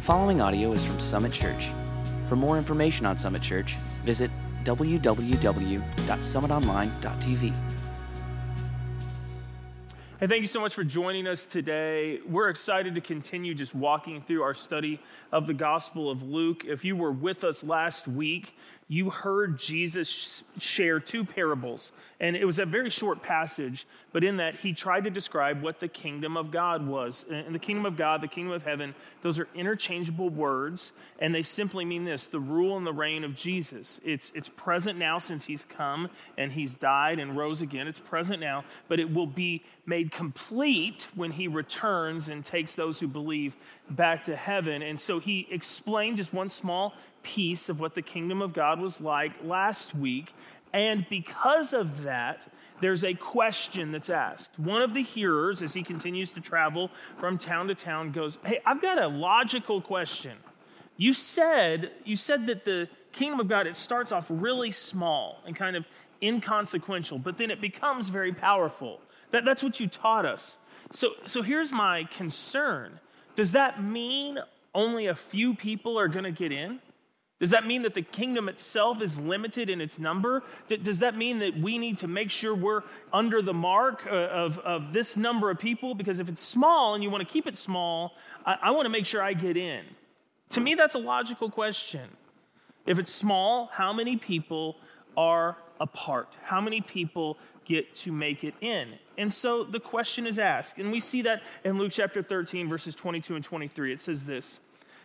The following audio is from Summit Church. For more information on Summit Church, visit www.summitonline.tv. Hey, thank you so much for joining us today. We're excited to continue just walking through our study of the Gospel of Luke. If you were with us last week, you heard Jesus share two parables. And it was a very short passage, but in that he tried to describe what the kingdom of God was. And the kingdom of God, the kingdom of heaven, those are interchangeable words, and they simply mean this the rule and the reign of Jesus. It's, it's present now since he's come and he's died and rose again. It's present now, but it will be made complete when he returns and takes those who believe back to heaven. And so he explained just one small piece of what the kingdom of God was like last week. And because of that, there's a question that's asked. One of the hearers, as he continues to travel from town to town, goes, Hey, I've got a logical question. You said, you said that the kingdom of God, it starts off really small and kind of inconsequential, but then it becomes very powerful. That, that's what you taught us. So, so here's my concern. Does that mean only a few people are going to get in? Does that mean that the kingdom itself is limited in its number? Does that mean that we need to make sure we're under the mark uh, of, of this number of people? Because if it's small and you want to keep it small, I, I want to make sure I get in. To me, that's a logical question. If it's small, how many people are a part? How many people get to make it in? And so the question is asked. And we see that in Luke chapter 13, verses 22 and 23. It says this.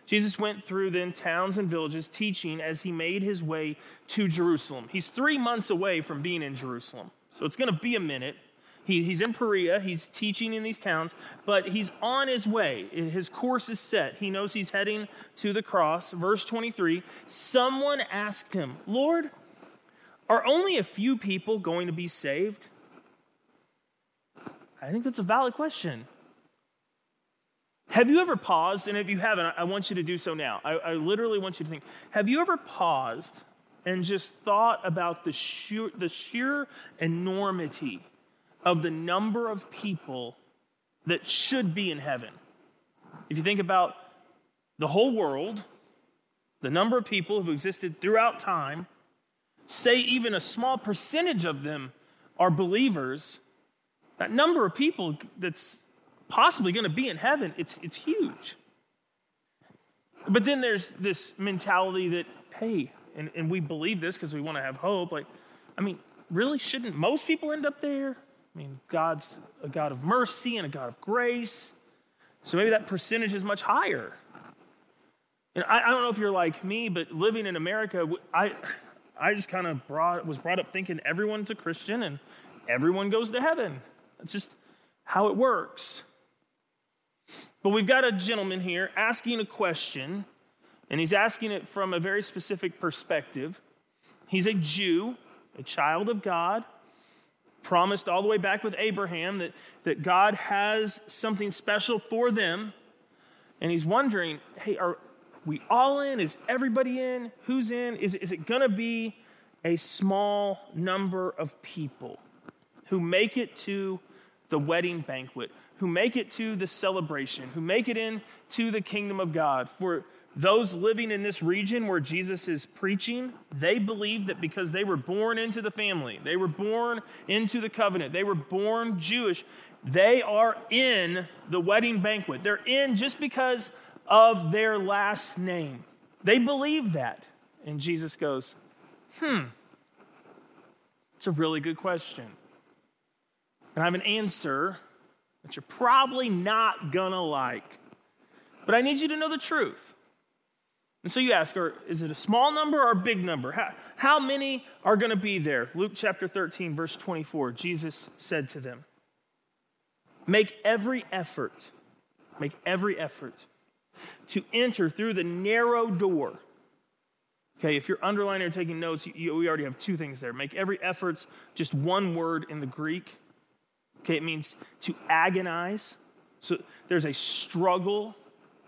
Jesus went through then towns and villages teaching as he made his way to Jerusalem. He's three months away from being in Jerusalem, so it's going to be a minute. He, he's in Perea, he's teaching in these towns, but he's on his way. His course is set. He knows he's heading to the cross. Verse 23 Someone asked him, Lord, are only a few people going to be saved? I think that's a valid question. Have you ever paused? And if you haven't, I want you to do so now. I, I literally want you to think have you ever paused and just thought about the sheer, the sheer enormity of the number of people that should be in heaven? If you think about the whole world, the number of people who've existed throughout time, say even a small percentage of them are believers, that number of people that's possibly going to be in heaven, it's, it's huge. But then there's this mentality that, hey, and, and we believe this because we want to have hope. Like, I mean, really, shouldn't most people end up there? I mean, God's a God of mercy and a God of grace. So maybe that percentage is much higher. And I, I don't know if you're like me, but living in America, I, I just kind of brought, was brought up thinking everyone's a Christian and everyone goes to heaven. That's just how it works. But we've got a gentleman here asking a question, and he's asking it from a very specific perspective. He's a Jew, a child of God, promised all the way back with Abraham that, that God has something special for them. And he's wondering hey, are we all in? Is everybody in? Who's in? Is, is it going to be a small number of people who make it to the wedding banquet, who make it to the celebration, who make it into the kingdom of God. For those living in this region where Jesus is preaching, they believe that because they were born into the family, they were born into the covenant, they were born Jewish, they are in the wedding banquet. They're in just because of their last name. They believe that. And Jesus goes, hmm, it's a really good question. And I have an answer that you're probably not gonna like. But I need you to know the truth. And so you ask, or is it a small number or a big number? How, how many are going to be there? Luke chapter 13, verse 24, Jesus said to them, Make every effort, make every effort to enter through the narrow door. Okay, if you're underlining or taking notes, you, you, we already have two things there. Make every effort, just one word in the Greek. Okay, it means to agonize. So there's a struggle,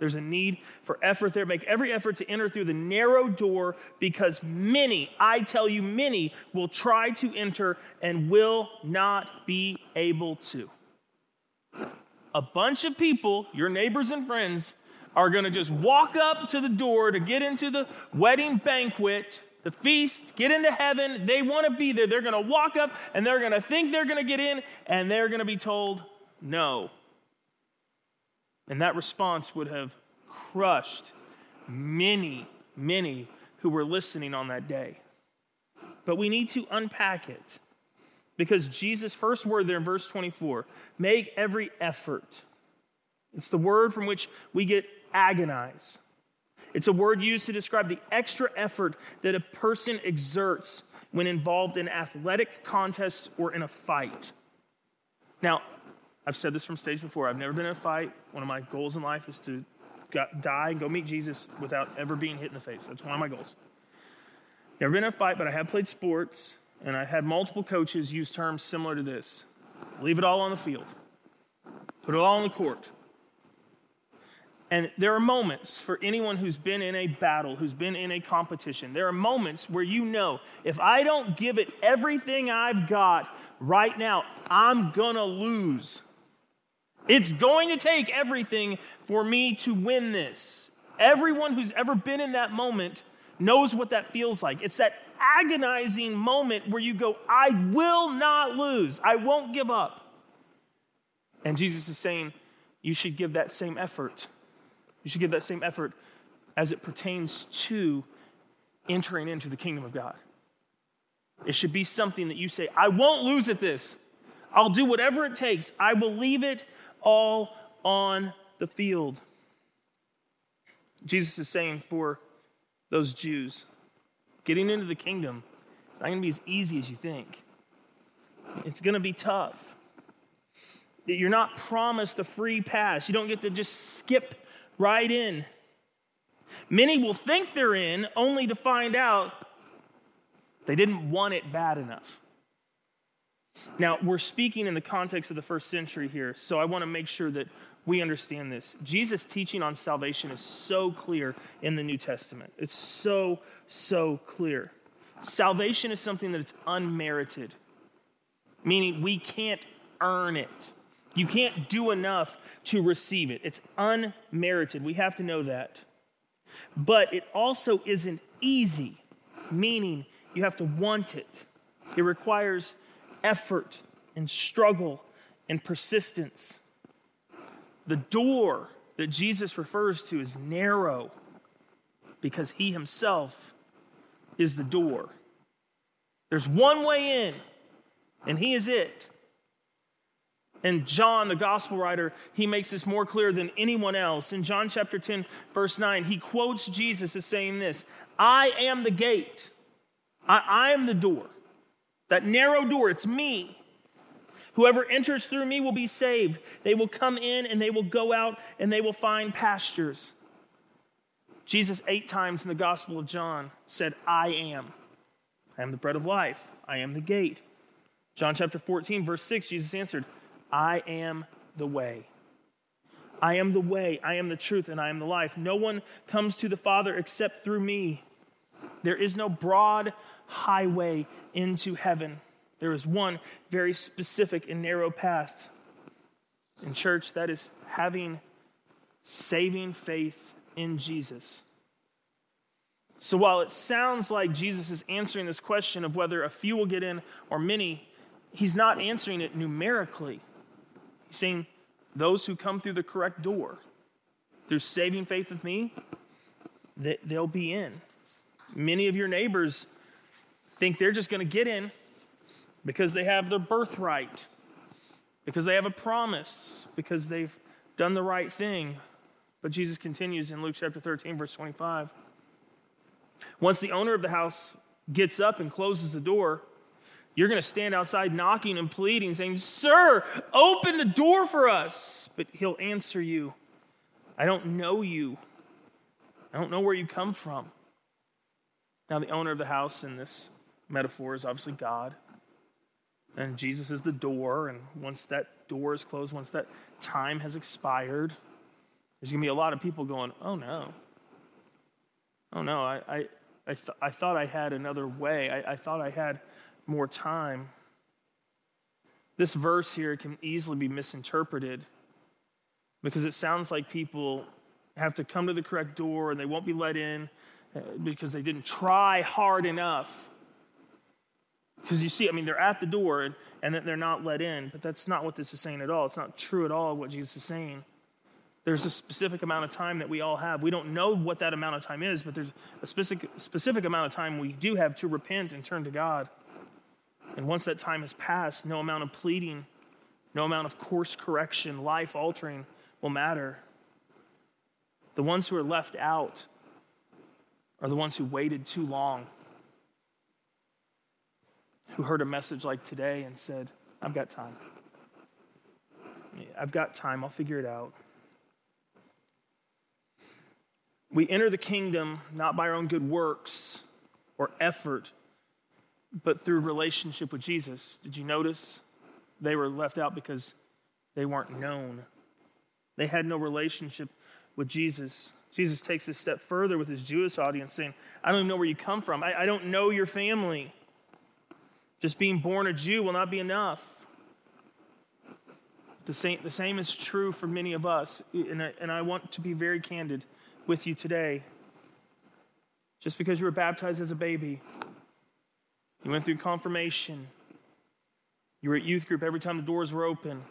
there's a need for effort there. Make every effort to enter through the narrow door because many, I tell you, many will try to enter and will not be able to. A bunch of people, your neighbors and friends, are going to just walk up to the door to get into the wedding banquet, the feast, get into heaven. They want to be there. They're going to walk up and they're going to think they're going to get in, and they're going to be told no. And that response would have crushed many, many who were listening on that day. But we need to unpack it because Jesus' first word there in verse 24 make every effort. It's the word from which we get agonize. It's a word used to describe the extra effort that a person exerts when involved in athletic contests or in a fight. Now, I've said this from stage before. I've never been in a fight. One of my goals in life is to die and go meet Jesus without ever being hit in the face. That's one of my goals. Never been in a fight, but I have played sports, and I've had multiple coaches use terms similar to this leave it all on the field, put it all on the court. And there are moments for anyone who's been in a battle, who's been in a competition, there are moments where you know if I don't give it everything I've got right now, I'm gonna lose. It's going to take everything for me to win this. Everyone who's ever been in that moment knows what that feels like. It's that agonizing moment where you go, I will not lose, I won't give up. And Jesus is saying, you should give that same effort. You should give that same effort as it pertains to entering into the kingdom of God. It should be something that you say, I won't lose at this. I'll do whatever it takes. I will leave it all on the field. Jesus is saying for those Jews, getting into the kingdom, it's not going to be as easy as you think. It's going to be tough. You're not promised a free pass. You don't get to just skip right in. Many will think they're in only to find out they didn't want it bad enough. Now, we're speaking in the context of the first century here, so I want to make sure that we understand this. Jesus' teaching on salvation is so clear in the New Testament. It's so, so clear. Salvation is something that it's unmerited, meaning we can't earn it. You can't do enough to receive it. It's unmerited. We have to know that. But it also isn't easy, meaning you have to want it. It requires effort and struggle and persistence. The door that Jesus refers to is narrow because he himself is the door. There's one way in, and he is it. And John, the gospel writer, he makes this more clear than anyone else. In John chapter 10, verse 9, he quotes Jesus as saying this I am the gate, I, I am the door. That narrow door, it's me. Whoever enters through me will be saved. They will come in and they will go out and they will find pastures. Jesus, eight times in the Gospel of John, said, I am. I am the bread of life. I am the gate. John chapter 14, verse 6, Jesus answered, I am the way. I am the way, I am the truth, and I am the life. No one comes to the Father except through me. There is no broad highway into heaven. There is one very specific and narrow path. In church, that is having saving faith in Jesus. So while it sounds like Jesus is answering this question of whether a few will get in or many, he's not answering it numerically. He's saying those who come through the correct door, through saving faith with me, that they'll be in. Many of your neighbors think they're just going to get in because they have their birthright, because they have a promise, because they've done the right thing. But Jesus continues in Luke chapter 13, verse 25. Once the owner of the house gets up and closes the door, you're going to stand outside knocking and pleading, saying, Sir, open the door for us. But he'll answer you, I don't know you. I don't know where you come from. Now, the owner of the house in this metaphor is obviously God. And Jesus is the door. And once that door is closed, once that time has expired, there's going to be a lot of people going, oh no. Oh no, I, I, I, th- I thought I had another way. I, I thought I had more time. This verse here can easily be misinterpreted because it sounds like people have to come to the correct door and they won't be let in uh, because they didn't try hard enough. Because you see, I mean, they're at the door and, they're not let in, but that's not what this is saying at all. It's not true at all what Jesus is saying. There's a specific amount of time that we all have. We don't know what that amount of time is, but there's a specific, specific amount of time we do have to repent and turn to God. And once that time has passed, no amount of pleading, no amount of course correction, life altering will matter. The ones who are left out are the ones who waited too long, who heard a message like today and said, I've got time. I've got time. I'll figure it out. We enter the kingdom not by our own good works or effort, but through relationship with Jesus. Did you notice? They were left out because they weren't known. They had no relationship with Jesus. Jesus takes a step further with his Jewish audience, saying, I don't even know where you come from. I, I don't know your family. Just being born a Jew will not be enough. The same, the same is true for many of us, and I, and I want to be very candid with you today. Just because you were baptized as a baby, you went through confirmation, you were at youth group every time the doors were open.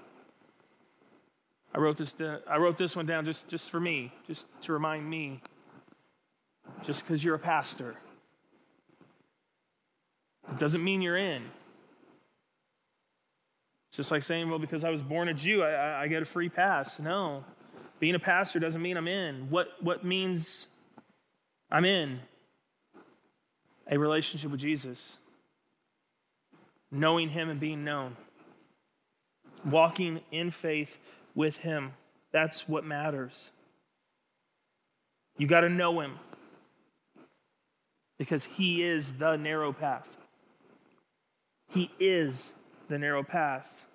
I wrote this, I wrote this one down just, just for me, just to remind me. Just because you're a pastor it doesn't mean you're in. It's just like saying, well, because I was born a Jew, I, I, I get a free pass. No. Being a pastor doesn't mean I'm in. What, what means I'm in? A relationship with Jesus, knowing Him and being known, walking in faith with Him. That's what matters. You got to know Him because He is the narrow path. He is the narrow path.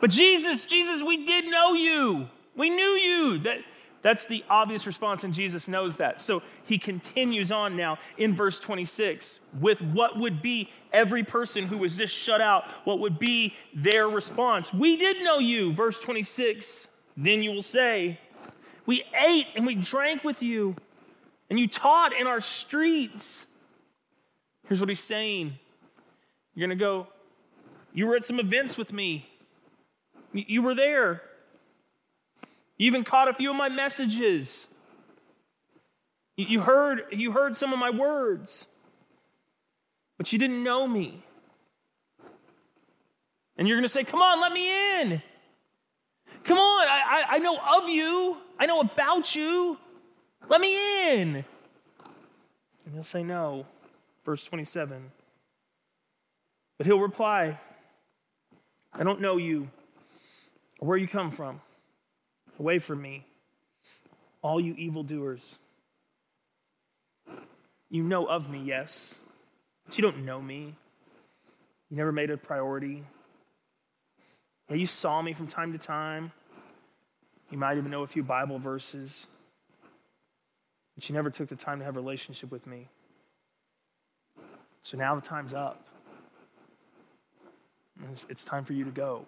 But Jesus, Jesus, we did know you. We knew you. That, that's the obvious response, and Jesus knows that. So he continues on now in verse 26 with what would be every person who was just shut out, what would be their response. We did know you, verse 26. Then you will say, We ate and we drank with you, and you taught in our streets. Here's what he's saying You're going to go, You were at some events with me. You were there. You even caught a few of my messages. You heard, you heard some of my words, but you didn't know me. And you're going to say, Come on, let me in. Come on, I, I, I know of you, I know about you. Let me in. And he'll say, No. Verse 27. But he'll reply, I don't know you or where you come from. Away from me, all you evildoers. You know of me, yes, but you don't know me. You never made it a priority. Yeah, you saw me from time to time. You might even know a few Bible verses, but you never took the time to have a relationship with me. So now the time's up. It's, time for you to go.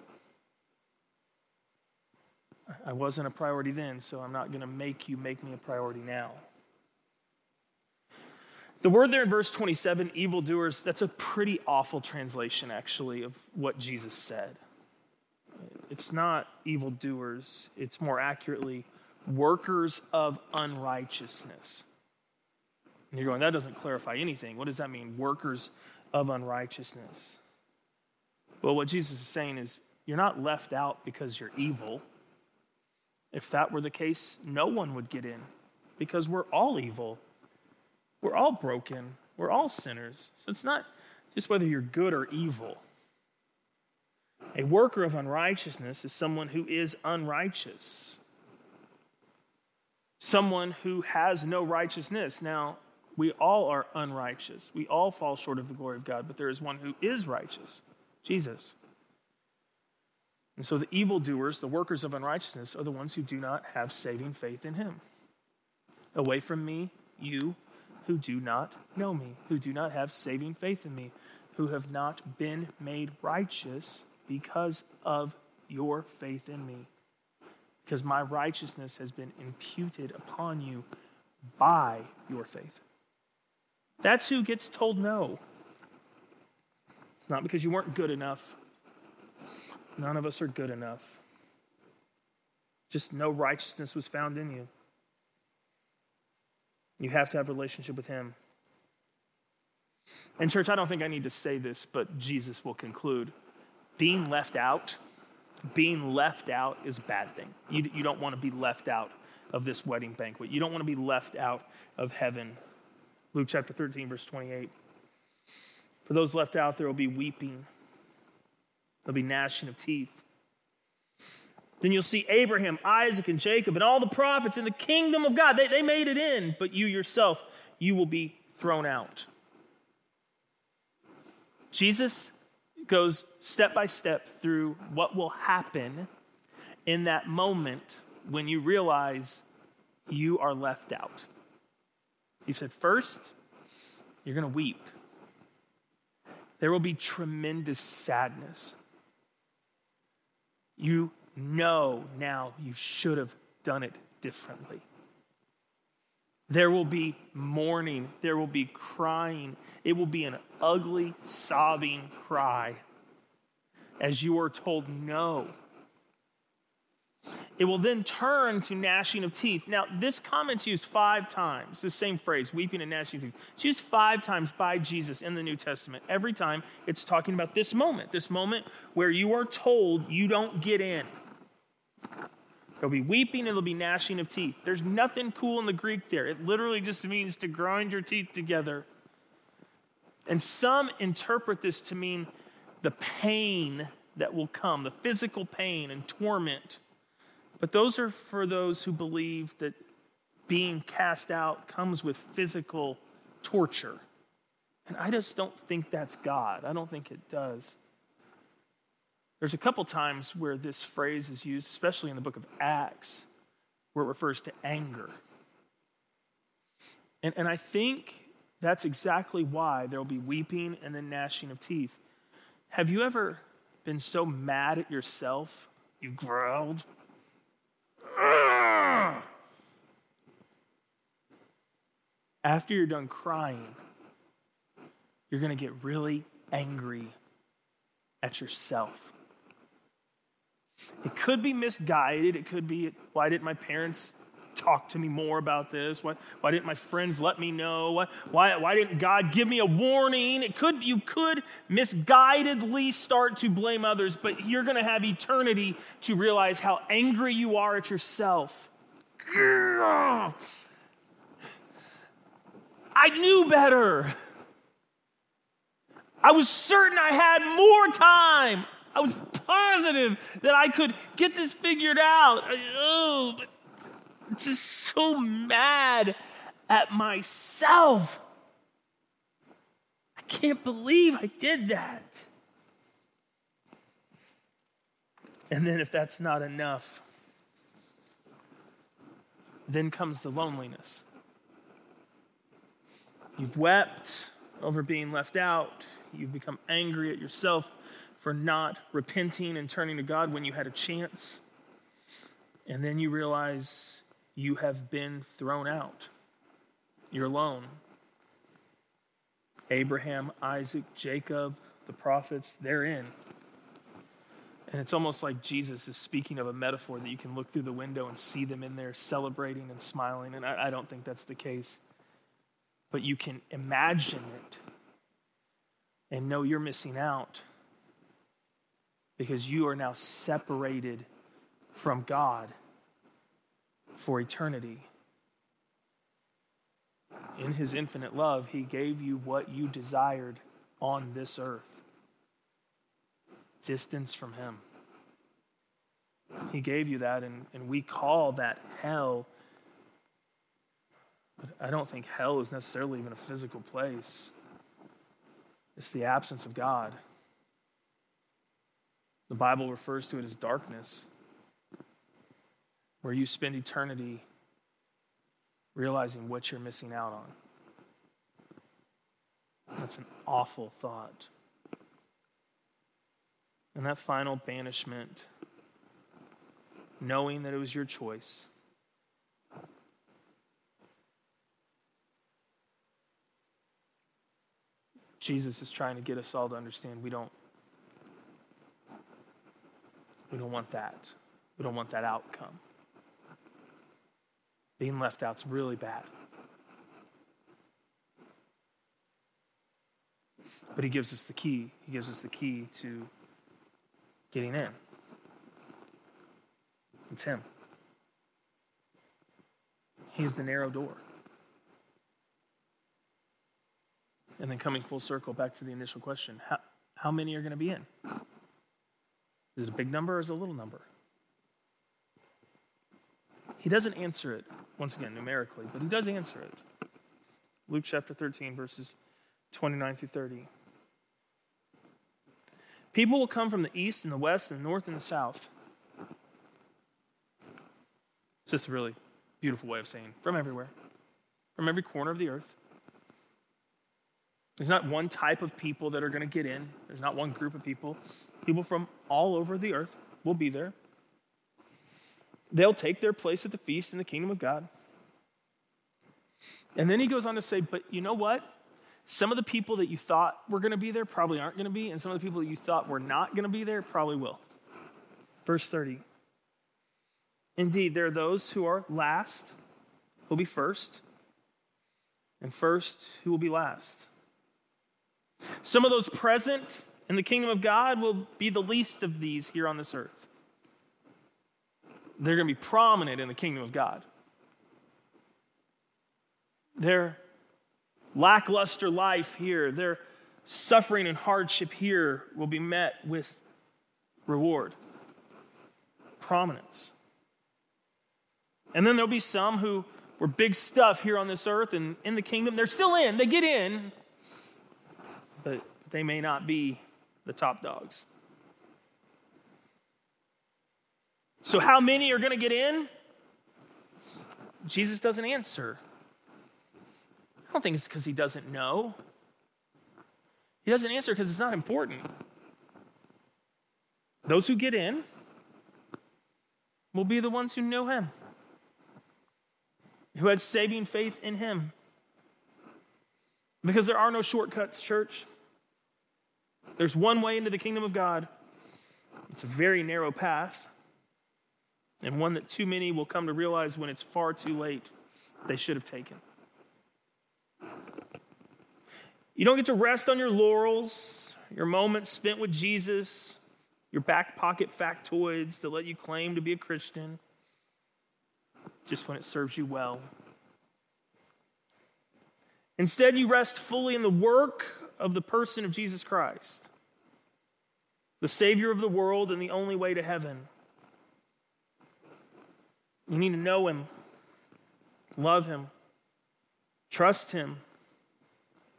I wasn't a priority then, so I'm not going to make you make me a priority now. The word there in verse 27, evildoers, that's a pretty awful translation, actually, of what Jesus said. It's not evildoers, it's more accurately workers of unrighteousness. And you're going, that doesn't clarify anything. What does that mean? Workers of unrighteousness. Well, what Jesus is saying is, you're not left out because you're evil. If that were the case, no one would get in because we're all evil. We're all broken. We're all sinners. So it's not just whether you're good or evil. A worker of unrighteousness is someone who is unrighteous, someone who has no righteousness. Now, we all are unrighteous. We all fall short of the glory of God, but there is one who is righteous Jesus. And so the evildoers, the workers of unrighteousness, are the ones who do not have saving faith in him. Away from me, you who do not know me, who do not have saving faith in me, who have not been made righteous because of your faith in me. because my righteousness has been imputed upon you by your faith. That's who gets told no. It's not because you weren't good enough. None of us are good enough. Just no righteousness was found in you. You have to have a relationship with Him. And, church, I don't think I need to say this, but Jesus will conclude. Being left out, being left out is a bad thing. You, you don't want to be left out of this wedding banquet. You don't want to be left out of heaven. Luke chapter 13, verse 28. For those left out, there will be weeping, there'll be gnashing of teeth. Then you'll see Abraham, Isaac, and Jacob, and all the prophets in the kingdom of God. They, they made it in, but you yourself, you will be thrown out. Jesus goes step by step through what will happen in that moment when you realize you are left out. He said, First, you're going to weep. There will be tremendous sadness. You know now you should have done it differently. There will be mourning. There will be crying. It will be an ugly, sobbing cry as you are told no. It will then turn to gnashing of teeth. Now, this comment's used five times, the same phrase, weeping and gnashing of teeth. It's used five times by Jesus in the New Testament. Every time it's talking about this moment, this moment where you are told you don't get in. There'll be weeping, it'll be gnashing of teeth. There's nothing cool in the Greek there. It literally just means to grind your teeth together. And some interpret this to mean the pain that will come, the physical pain and torment. But those are for those who believe that being cast out comes with physical torture. And I just don't think that's God. I don't think it does. There's a couple times where this phrase is used, especially in the book of Acts, where it refers to anger. And, and I think that's exactly why there will be weeping and then gnashing of teeth. Have you ever been so mad at yourself you growled? After you're done crying, you're going to get really angry at yourself. It could be misguided. It could be, why didn't my parents talk to me more about this? Why, why didn't my friends let me know? Why, why, why didn't God give me a warning? It could, you could misguidedly start to blame others, but you're going to have eternity to realize how angry you are at yourself. I knew better. I was certain I had more time. I was positive that I could get this figured out. Oh, but just so mad at myself. I can't believe I did that. And then, if that's not enough, then comes the loneliness. You've wept over being left out, you've become angry at yourself for not repenting and turning to God when you had a chance. And then you realize you have been thrown out. You're alone. Abraham, Isaac, Jacob, the prophets, they're in. And it's almost like Jesus is speaking of a metaphor that you can look through the window and see them in there celebrating and smiling. And I, I don't think that's the case. But you can imagine it and know you're missing out because you are now separated from God for eternity. In his infinite love, he gave you what you desired on this earth distance from him. He gave you that, and, and we call that hell. But I don't think hell is necessarily even a physical place, it's the absence of God. The Bible refers to it as darkness, where you spend eternity realizing what you're missing out on. That's an awful thought. And that final banishment knowing that it was your choice. Jesus is trying to get us all to understand we don't we don't want that. We don't want that outcome. Being left out's really bad. But he gives us the key. He gives us the key to getting in. It's him. He's the narrow door. And then coming full circle back to the initial question how, how many are going to be in? Is it a big number or is it a little number? He doesn't answer it, once again, numerically, but he does answer it. Luke chapter 13, verses 29 through 30. People will come from the east and the west and the north and the south. It's just a really beautiful way of saying from everywhere, from every corner of the earth. There's not one type of people that are going to get in, there's not one group of people. People from all over the earth will be there. They'll take their place at the feast in the kingdom of God. And then he goes on to say, But you know what? Some of the people that you thought were going to be there probably aren't going to be, and some of the people that you thought were not going to be there probably will. Verse 30. Indeed, there are those who are last who will be first, and first who will be last. Some of those present in the kingdom of God will be the least of these here on this earth. They're going to be prominent in the kingdom of God. Their lackluster life here, their suffering and hardship here will be met with reward, prominence. And then there'll be some who were big stuff here on this earth and in the kingdom. They're still in, they get in, they may not be the top dogs. So, how many are going to get in? Jesus doesn't answer. I don't think it's because he doesn't know. He doesn't answer because it's not important. Those who get in will be the ones who know him, who had saving faith in him. Because there are no shortcuts, church. There's one way into the kingdom of God. It's a very narrow path, and one that too many will come to realize when it's far too late they should have taken. You don't get to rest on your laurels, your moments spent with Jesus, your back pocket factoids that let you claim to be a Christian, just when it serves you well. Instead, you rest fully in the work of the person of Jesus Christ, the Savior of the world and the only way to heaven. You need to know Him, love Him, trust Him,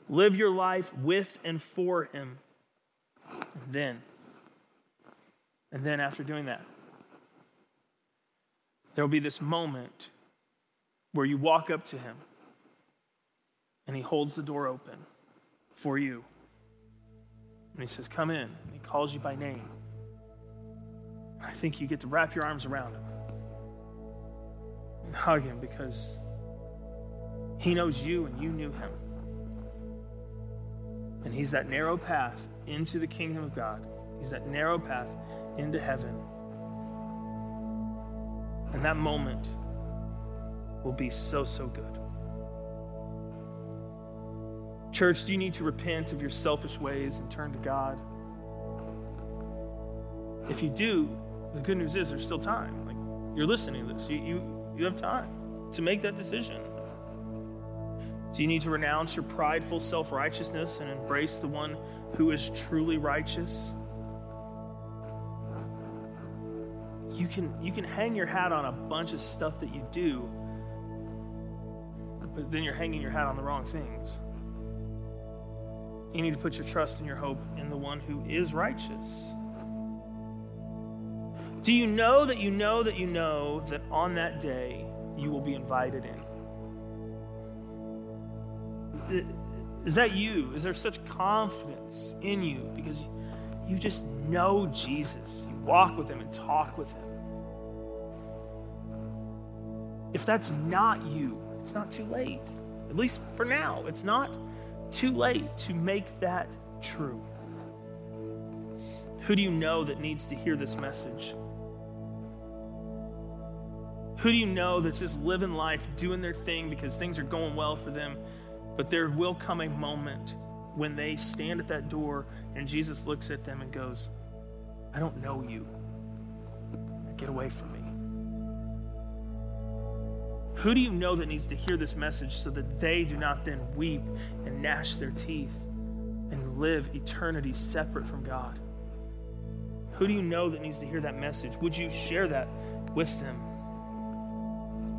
live your life with and for Him. And then, and then after doing that, there will be this moment where you walk up to Him and he holds the door open for you. And he says, Come in. And he calls you by name. I think you get to wrap your arms around him and hug him because he knows you and you knew him. And he's that narrow path into the kingdom of God, he's that narrow path into heaven. And that moment will be so, so good. Church, do you need to repent of your selfish ways and turn to God? If you do, the good news is there's still time. Like you're listening to this, you, you, you have time to make that decision. Do you need to renounce your prideful self righteousness and embrace the one who is truly righteous? You can, you can hang your hat on a bunch of stuff that you do, but then you're hanging your hat on the wrong things. You need to put your trust and your hope in the one who is righteous. Do you know that you know that you know that on that day you will be invited in? Is that you? Is there such confidence in you because you just know Jesus? You walk with him and talk with him. If that's not you, it's not too late. At least for now, it's not too late to make that true. Who do you know that needs to hear this message? Who do you know that's just living life, doing their thing because things are going well for them? But there will come a moment when they stand at that door and Jesus looks at them and goes, I don't know you. Get away from me. Who do you know that needs to hear this message so that they do not then weep and gnash their teeth and live eternity separate from God? Who do you know that needs to hear that message? Would you share that with them?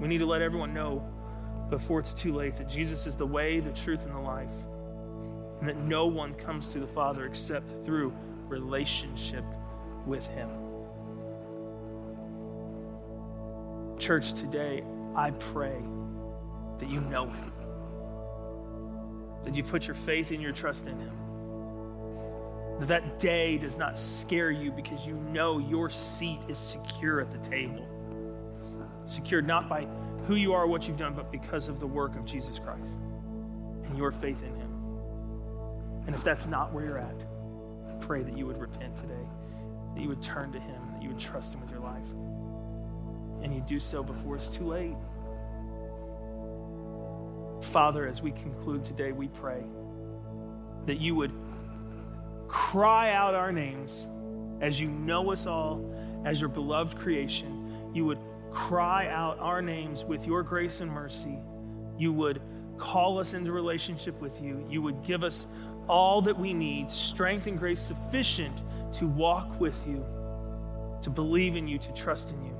We need to let everyone know before it's too late that Jesus is the way, the truth, and the life, and that no one comes to the Father except through relationship with Him. Church, today, I pray that you know Him, that you put your faith and your trust in Him. That that day does not scare you because you know your seat is secure at the table. Secured not by who you are, what you've done, but because of the work of Jesus Christ and your faith in Him. And if that's not where you're at, I pray that you would repent today, that you would turn to Him, that you would trust Him with your life. And you do so before it's too late. Father, as we conclude today, we pray that you would cry out our names as you know us all, as your beloved creation. You would cry out our names with your grace and mercy. You would call us into relationship with you. You would give us all that we need, strength and grace sufficient to walk with you, to believe in you, to trust in you.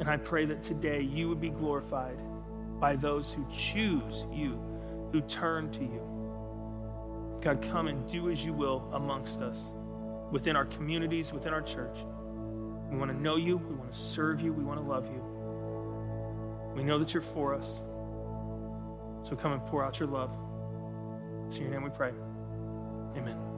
And I pray that today you would be glorified by those who choose you, who turn to you. God, come and do as you will amongst us, within our communities, within our church. We want to know you, we want to serve you, we want to love you. We know that you're for us. So come and pour out your love. It's in your name we pray. Amen.